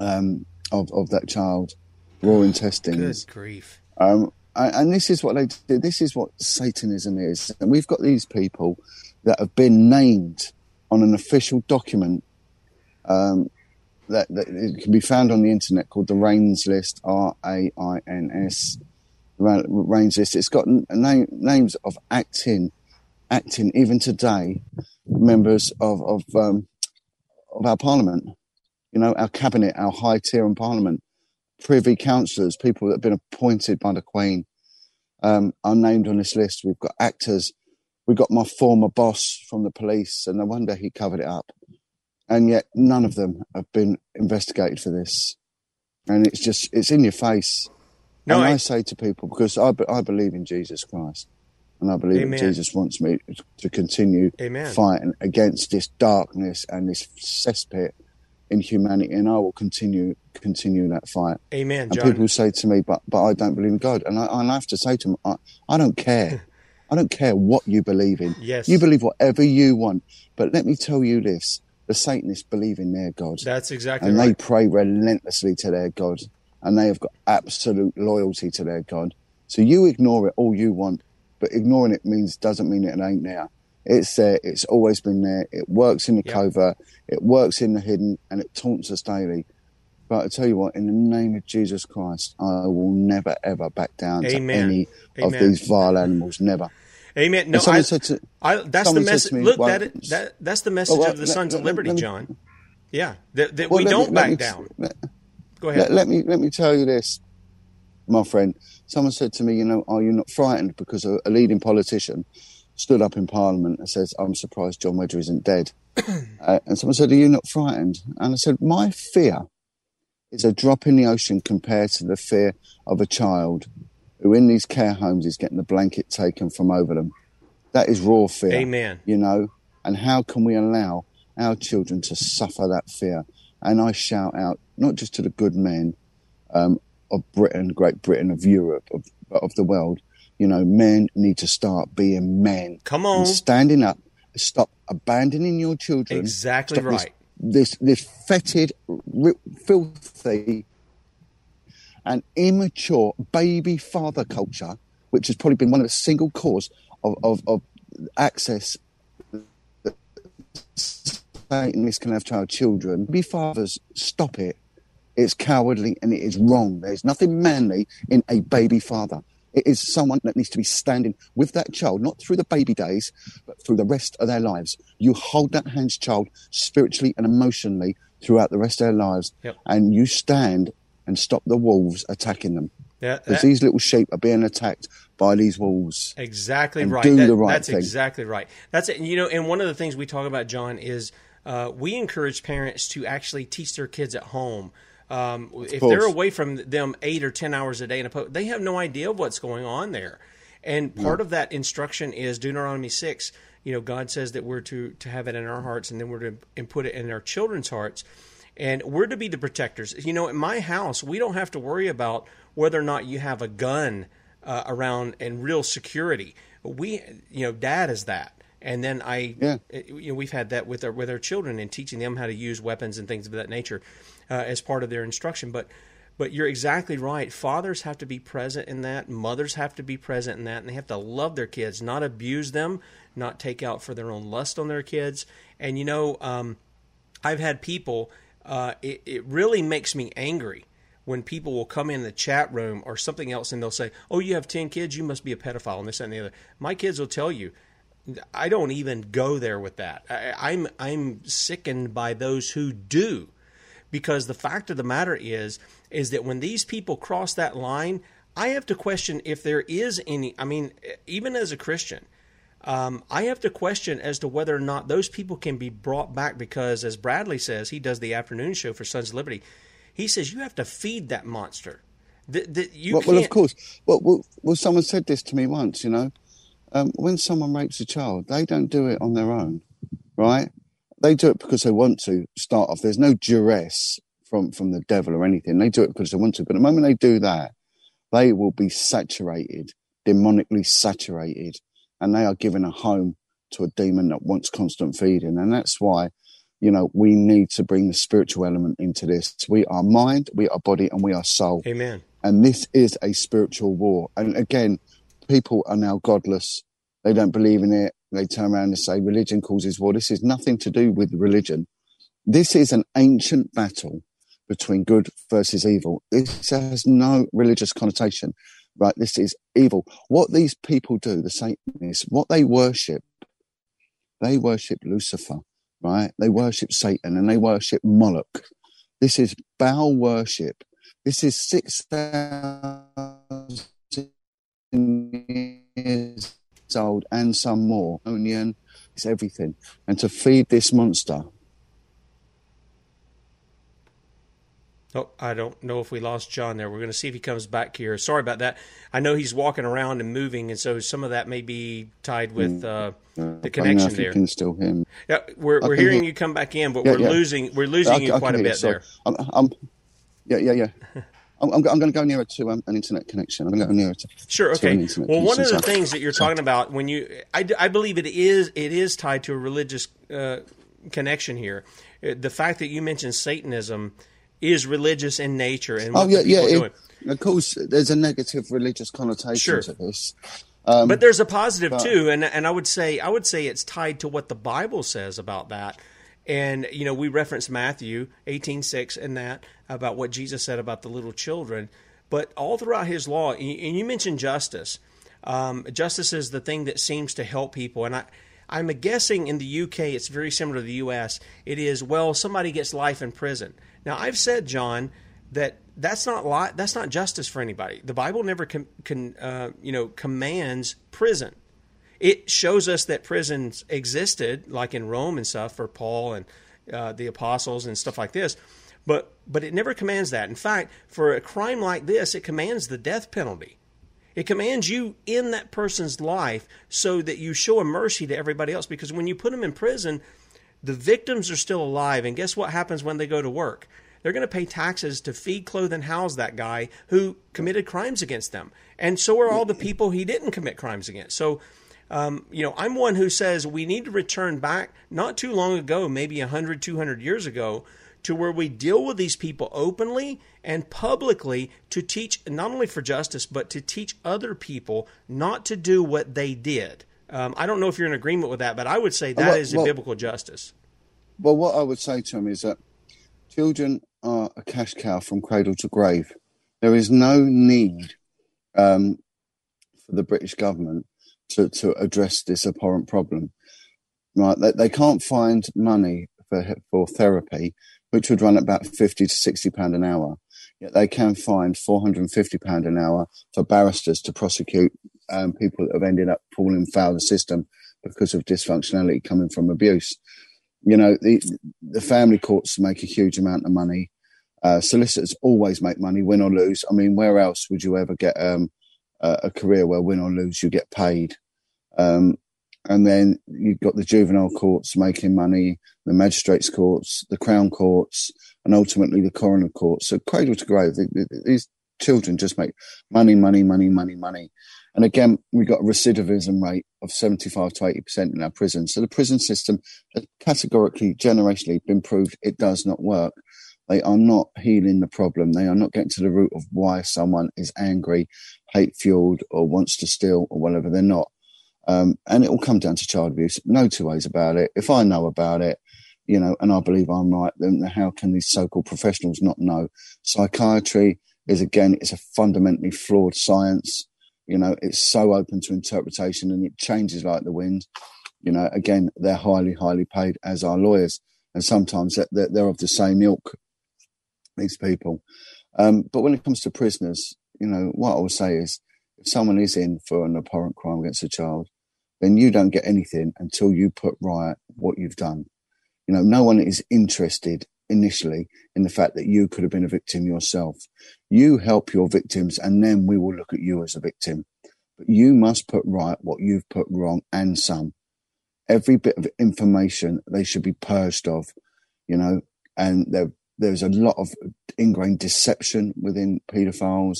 um, of of that child, raw intestines. Good grief! Um, and this is what they do. This is what Satanism is, and we've got these people that have been named on an official document um, that, that can be found on the internet called the Rains List, R A I N S, Rains List. It's got name, names of acting, acting even today members of of um, of our parliament. You know, our cabinet, our high tier in parliament, privy councillors, people that have been appointed by the Queen, um, are named on this list. We've got actors. We've got my former boss from the police, and no wonder he covered it up. And yet, none of them have been investigated for this. And it's just, it's in your face. No, and I, I say to people, because I, I believe in Jesus Christ, and I believe that Jesus wants me to continue Amen. fighting against this darkness and this cesspit in humanity, and I will continue continue that fight. Amen. And people say to me, "But but I don't believe in God," and I, and I have to say to them, I, I don't care. I don't care what you believe in. Yes. You believe whatever you want. But let me tell you this the Satanists believe in their God. That's exactly and right. they pray relentlessly to their God. And they have got absolute loyalty to their God. So you ignore it all you want but ignoring it means doesn't mean it ain't there. It's there. It's always been there. It works in the yep. covert. It works in the hidden, and it taunts us daily. But I tell you what, in the name of Jesus Christ, I will never ever back down Amen. to any Amen. of these vile animals. Never. Amen. No, I, to, I, that's the message. Look, well, that, that that's the message oh, well, of the let, Sons let, of Liberty, let, Jon. Yeah, that, that well, we don't me, back me, down. Go ahead. Let, me let me tell you this, my friend someone said to me, you know, are you not frightened because a, a leading politician stood up in Parliament and says, I'm surprised Jon Wedger isn't dead. uh, and someone said, Are you not frightened? And I said, My fear is a drop in the ocean compared to the fear of a child who, in these care homes, is getting the blanket taken from over them. That is raw fear. Amen. You know, and how can we allow our children to suffer that fear? And I shout out, not just to the good men um, of Britain, Great Britain, of Europe, of, of the world. You know, men need to start being men. Come on. standing up. Stop abandoning your children. Exactly right. This, this, this fetid, filthy, and immature baby father culture, which has probably been one of the single cause of, of, of access Satanists can have child children. Be fathers, stop it. It's cowardly and it is wrong. There's nothing manly in a baby father. It is someone that needs to be standing with that child, not through the baby days, but through the rest of their lives. You hold that hand's child spiritually and emotionally throughout the rest of their lives, yep. and you stand and stop the wolves attacking them. Yeah, because these little sheep are being attacked by these wolves. Exactly right. Do that, the right that's thing. exactly right. That's it. You know, and one of the things we talk about, Jon, is uh, we encourage parents to actually teach their kids at home um, if they're away from them eight or ten hours a day in a po- they have no idea of what's going on there. And part of that instruction is Deuteronomy six. You know, God says that we're to to have it in our hearts, and then we're to and put it in our children's hearts, and we're to be the protectors. You know, in my house, we don't have to worry about whether or not you have a gun uh, around and real security. We, you know, Dad is that and then I, yeah. you know, we've had that with our with our children and teaching them how to use weapons and things of that nature uh, as part of their instruction. But But you're exactly right. Fathers have to be present in that. Mothers have to be present in that, and they have to love their kids, not abuse them, not take out for their own lust on their kids. And you know, um, I've had people. Uh, it, it really makes me angry when people will come in the chat room or something else and they'll say, "Oh, you have ten kids, you must be a pedophile," and this and the other. My kids will tell you, I don't even go there with that. I, I'm I'm sickened by those who do, because the fact of the matter is is that when these people cross that line, I have to question if there is any. I mean, even as a Christian, um, I have to question as to whether or not those people can be brought back because, as Bradley says, he does the afternoon show for Sons of Liberty. He says you have to feed that monster. That, that you well, well, of course. Well, well, well, someone said this to me once. You know, um, when someone rapes a child, they don't do it on their own, right? They do it because they want to start off. There's no duress from from the devil or anything. They do it because they want to. But the moment they do that, they will be saturated, demonically saturated, and they are given a home to a demon that wants constant feeding. And that's why, you know, we need to bring the spiritual element into this. We are mind, we are body, and we are soul. Amen. And this is a spiritual war. And again, people are now godless. They don't believe in it. They turn around and say religion causes war. This is nothing to do with religion. This is an ancient battle between good versus evil. This has no religious connotation, right? This is evil. What these people do, the Satanists, what they worship, they worship Lucifer, right? They worship Satan and they worship Moloch. This is Baal worship. This is 6,000 years old and some more. Onion, it's everything. And to feed this monster, Oh, I don't know if we lost Jon there. We're going to see if he comes back here. Sorry about that. I know he's walking around and moving, and so some of that may be tied with hmm. uh, the connection there. can still hear me. Yeah, we're, we're hearing hear. you come back in, but yeah, we're yeah. losing we're losing I, you I quite a bit there. I'm, I'm, yeah, yeah, yeah. I'm, I'm, going to go nearer to um, an internet connection. I'm going to go nearer to sure. Okay. To well, one of the things that you're talking about when you, I, I believe it is it is tied to a religious uh, connection here. Uh, the fact that you mentioned Satanism is religious in nature and oh yeah yeah it, of course there's a negative religious connotation sure. to this um, but there's a positive but, too and and I would say I would say it's tied to what the Bible says about that and you know we reference Matthew 18:6 and that about what Jesus said about the little children but all throughout his law and you mentioned justice um, justice is the thing that seems to help people and I I'm guessing in the UK it's very similar to the US. It is well somebody gets life in prison. Now, I've said, Jon, that that's not li- that's not justice for anybody. The Bible never com- can uh, you know commands prison. It shows us that prisons existed, like in Rome and stuff, for Paul and uh, the apostles and stuff like this. But but it never commands that. In fact, for a crime like this, it commands the death penalty. It commands you in that person's life so that you show a mercy to everybody else. Because when you put them in prison, the victims are still alive, and guess what happens when they go to work? They're going to pay taxes to feed, clothe, and house that guy who committed crimes against them. And so are all the people he didn't commit crimes against. So, um, you know, I'm one who says we need to return back not too long ago, maybe 100, 200 years ago, to where we deal with these people openly and publicly to teach, not only for justice, but to teach other people not to do what they did. Um, I don't know if you're in agreement with that, but I would say that well, is a well, biblical justice. Well, what I would say to him is that children are a cash cow from cradle to grave. There is no need um, for the British government to, to address this abhorrent problem. Right? They, they can't find money for for therapy, which would run about fifty to sixty pound an hour. Yet they can find four hundred and fifty pound an hour for barristers to prosecute um, people that have ended up falling foul of the system because of dysfunctionality coming from abuse. You know, the the family courts make a huge amount of money. Uh, solicitors always make money, win or lose. I mean, where else would you ever get um, a, a, career where win or lose you get paid? Um, and then you've got the juvenile courts making money, the magistrates courts, the crown courts, and ultimately the coroner courts. So cradle to grave, these children just make money, money, money, money, money. And again, we've got a recidivism rate of 75 to 80% in our prisons. So the prison system has categorically, generationally been proved it does not work. They are not healing the problem. They are not getting to the root of why someone is angry, hate fueled, or wants to steal, or whatever. They're not. Um, and it will come down to child abuse. No two ways about it. If I know about it, you know, and I believe I'm right, then how can these so-called professionals not know? Psychiatry is again, it's a fundamentally flawed science. You know, it's so open to interpretation and it changes like the wind. You know, again, they're highly, highly paid as are lawyers, and sometimes they're, they're of the same ilk. These people, um, but when it comes to prisoners, you know, what I would say is, if someone is in for an abhorrent crime against a child, then you don't get anything until you put right what you've done. You know, no one is interested initially in the fact that you could have been a victim yourself. You help your victims and then we will look at you as a victim. But you must put right what you've put wrong and some. Every bit of information they should be purged of, you know, and there, there's a lot of ingrained deception within paedophiles.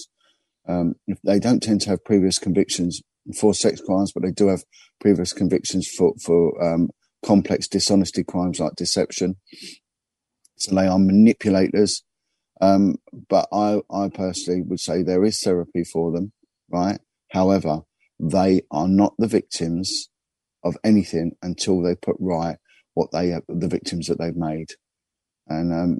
Um, they don't tend to have previous convictions for sex crimes, but they do have previous convictions for for um, complex dishonesty crimes like deception. So they are manipulators. Um, but I, I personally would say there is therapy for them, right? However, they are not the victims of anything until they put right what they the victims that they've made, and um,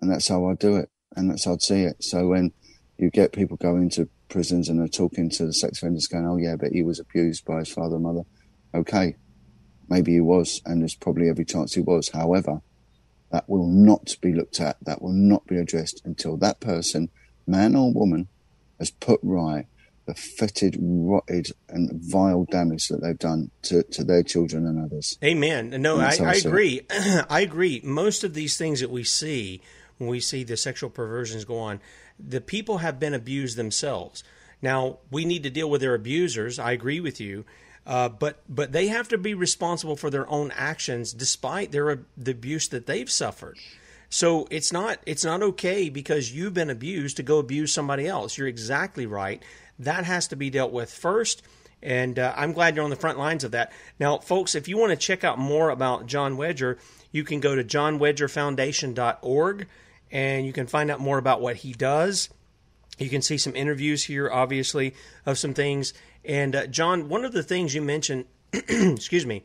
and that's how I do it, and that's how I'd see it. So when you get people going to prisons and are talking to the sex offenders, going, "Oh yeah, but he was abused by his father and mother," okay, maybe he was, and there's probably every chance he was. However, that will not be looked at, that will not be addressed until that person, man or woman, has put right the fetid, rotted, and vile damage that they've done to, to their children and others. Amen. No, I, I agree. I agree. Most of these things that we see when we see the sexual perversions go on, the people have been abused themselves. Now, we need to deal with their abusers. I agree with you. Uh, but but they have to be responsible for their own actions, despite their the abuse that they've suffered. So it's not it's not okay because you've been abused to go abuse somebody else. You're exactly right. That has to be dealt with first. And uh, I'm glad you're on the front lines of that. Now, folks, if you want to check out more about Jon Wedger, you can go to jonwedgerfoundation.org and you can find out more about what he does. You can see some interviews here, obviously, of some things. And uh, Jon, one of the things you mentioned, excuse me,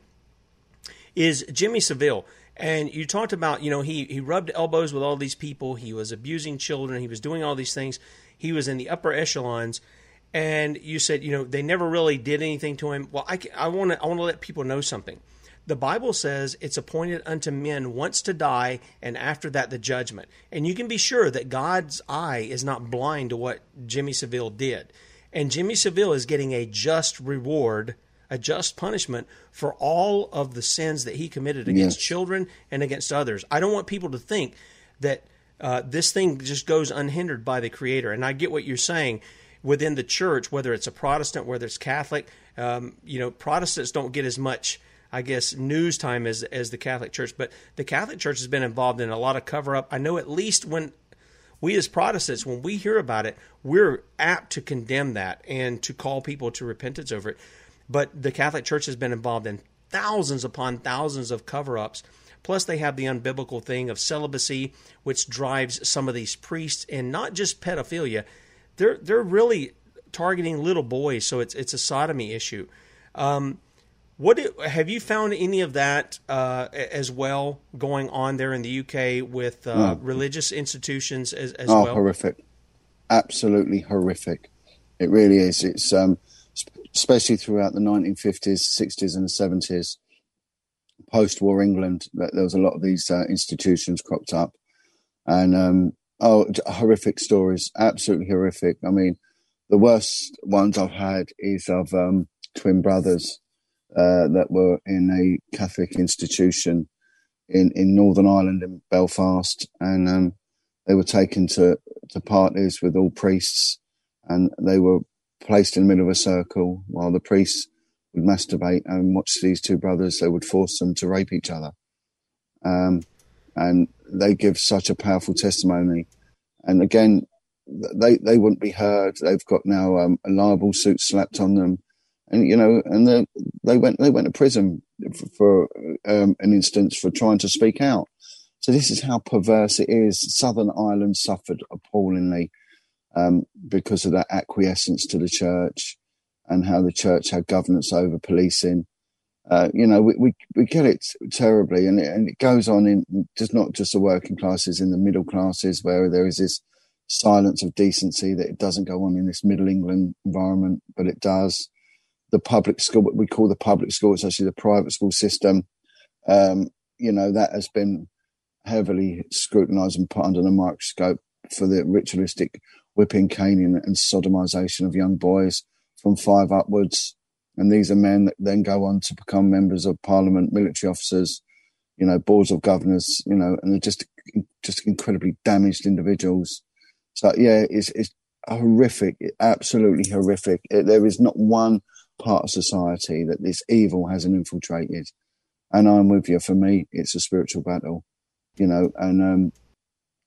is Jimmy Savile. And you talked about, you know, he, he rubbed elbows with all these people. He was abusing children. He was doing all these things. He was in the upper echelons. And you said, you know, they never really did anything to him. Well, I, I want to I want to let people know something. The Bible says it's appointed unto men once to die, and after that the judgment. And you can be sure that God's eye is not blind to what Jimmy Savile did. And Jimmy Savile is getting a just reward, a just punishment for all of the sins that he committed against yes. children and against others. I don't want people to think that uh, this thing just goes unhindered by the Creator. And I get what you're saying within the church, whether it's a Protestant, whether it's Catholic. Um, you know, Protestants don't get as much. I guess news time as as the Catholic Church, but the Catholic Church has been involved in a lot of cover up. I know at least when we as Protestants, when we hear about it, we're apt to condemn that and to call people to repentance over it. But the Catholic Church has been involved in thousands upon thousands of cover ups. Plus, they have the unbiblical thing of celibacy, which drives some of these priests, and not just pedophilia. They're they're really targeting little boys, so it's it's a sodomy issue. Um, what do, have you found any of that uh, as well going on there in the UK with uh, no. religious institutions as, as oh, well? horrific, absolutely horrific. It really is. It's um, especially throughout the 1950s, 60s, and 70s, post-war England. There was a lot of these uh, institutions cropped up, and um, oh, horrific stories, absolutely horrific. I mean, the worst ones I've had is of um, twin brothers uh, that were in a Catholic institution in, in Northern Ireland in Belfast, and um, they were taken to, to parties with all priests, and they were placed in the middle of a circle while the priests would masturbate and watch these two brothers. They would force them to rape each other, um, and they give such a powerful testimony. And again, they they wouldn't be heard. They've got now um, a libel suit slapped on them and you know, and they, they went they went to prison for, for um, an instance for trying to speak out. So this is how perverse it is. Southern Ireland suffered appallingly um, because of that acquiescence to the church and how the church had governance over policing. Uh, you know, we, we, we get it terribly, and it, and it goes on in just not just the working classes, in the middle classes, where there is this silence of decency that it doesn't go on in this Middle England environment, but it does. The public school, what we call the public school, it's actually the private school system. Um, you know, that has been heavily scrutinized and put under the microscope for the ritualistic whipping, caning, and sodomization of young boys from five upwards. And these are men that then go on to become members of parliament, military officers, you know, boards of governors, you know, and they're just just incredibly damaged individuals. So yeah, it's it's horrific, absolutely horrific. There is not one part of society that this evil hasn't infiltrated. And I'm with you. For me, it's a spiritual battle, you know. And um,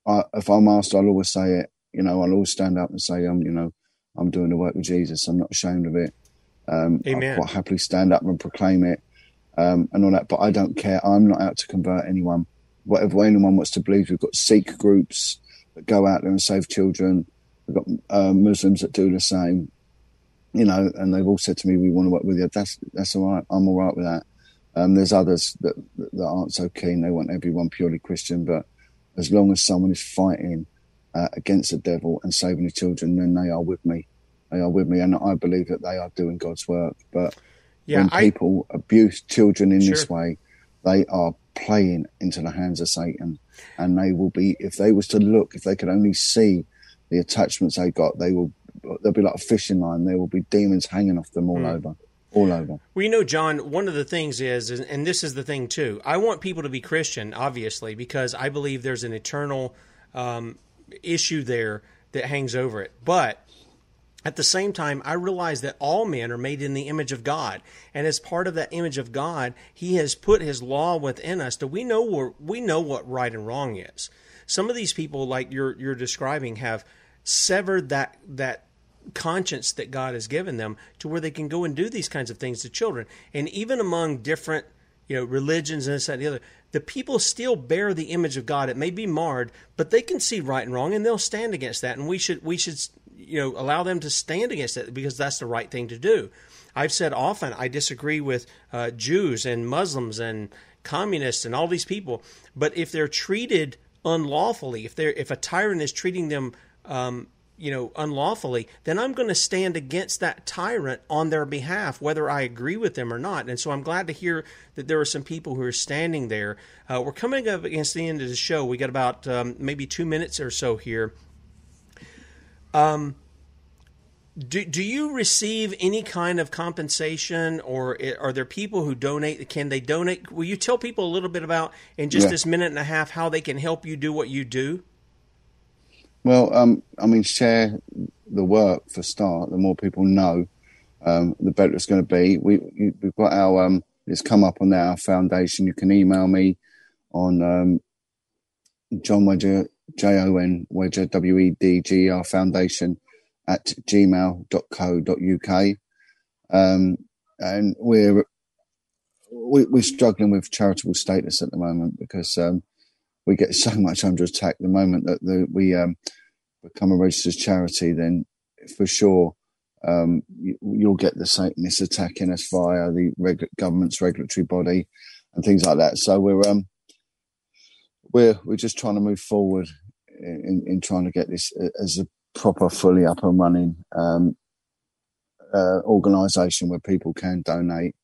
I, if I'm asked, I'll always say it. You know, I'll always stand up and say, I'm, um, you know, I'm doing the work with Jesus. I'm not ashamed of it. Um, Amen. I'll quite happily stand up and proclaim it um, and all that. But I don't care. I'm not out to convert anyone. Whatever anyone wants to believe, we've got Sikh groups that go out there and save children. We've got uh, Muslims that do the same. You know, and they've all said to me, "We want to work with you." That's that's all right. I'm all right with that. Um, there's others that that aren't so keen. They want everyone purely Christian, but as long as someone is fighting uh, against the devil and saving the children, then they are with me. They are with me, and I believe that they are doing God's work. But yeah, when I, people abuse children in sure. this way, they are playing into the hands of Satan, and they will be. If they was to look, if they could only see the attachments they got, they will. They'll be like a fishing line. There will be demons hanging off them all mm. over all over. Well, you know, Jon, one of the things is, and this is the thing too, I want people to be Christian, obviously, because I believe there's an eternal um, issue there that hangs over it. But at the same time, I realize that all men are made in the image of God, and as part of that image of God, He has put His law within us that we know we know what right and wrong is. Some of these people, like you're you're describing, have severed that that conscience that God has given them to where they can go and do these kinds of things to children, and even among different you know religions and this and the other, the people still bear the image of God. It may be marred, but they can see right and wrong, and they'll stand against that. And we should we should you know allow them to stand against it because that's the right thing to do. I've said often I disagree with uh, Jews and Muslims and communists and all these people, but if they're treated unlawfully, if they're if a tyrant is treating them um, you know, unlawfully, then I'm going to stand against that tyrant on their behalf, whether I agree with them or not. And so I'm glad to hear that there are some people who are standing there. Uh, we're coming up against the end of the show. We got about um, maybe two minutes or so here. Um, do, do you receive any kind of compensation or are there people who donate can they donate will you tell people a little bit about in just yeah. this minute and a half how they can help you do what you do well, um, I mean, share the work for start. The more people know, um, the better it's going to be. We we've got our um, it's come up on our foundation. You can email me on um, Jon Wedger J O N Wedger W E D G R Foundation at gmail.co.uk. Um, and we're we, are we are struggling with charitable status at the moment because um, we get so much under attack the moment that the, we um, become a registered charity, then for sure um, you, will get the Satanists attacking us via the reg- government's regulatory body and things like that. So we're um, we're we're just trying to move forward in, in trying to get this as a proper, fully up and running um, uh, organisation where people can donate.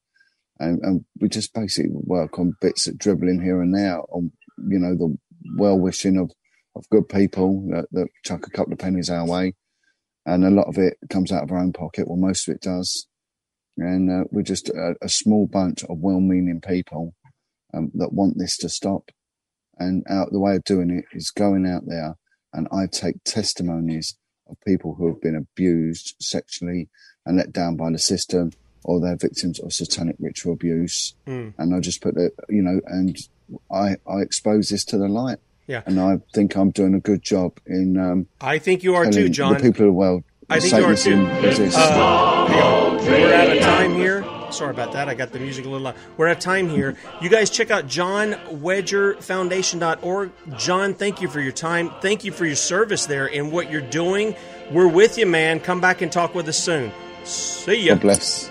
And, and, we just basically work on bits that dribbling here and there on you know the well wishing of of good people that, that, chuck a couple of pennies our way, and a lot of it comes out of our own pocket. Well, most of it does, and uh, we're just a, a, small bunch of well-meaning people um, that want this to stop. And out the way of doing it is going out there, and I take testimonies of people who have been abused sexually and let down by the system, or they're victims of satanic ritual abuse. Mm. And I just put it, you know, and I, I expose this to the light. Yeah. And I think I'm doing a good job in. Um, I think you are too, Jon. The people of the world. I think you are too. Uh, we're out of time here. Sorry about that. I got the music a little loud. We're out of time here. You guys check out jonwedgerfoundation.org. Jon, thank you for your time. Thank you for your service there and what you're doing. We're with you, man. Come back and talk with us soon. See ya. God bless.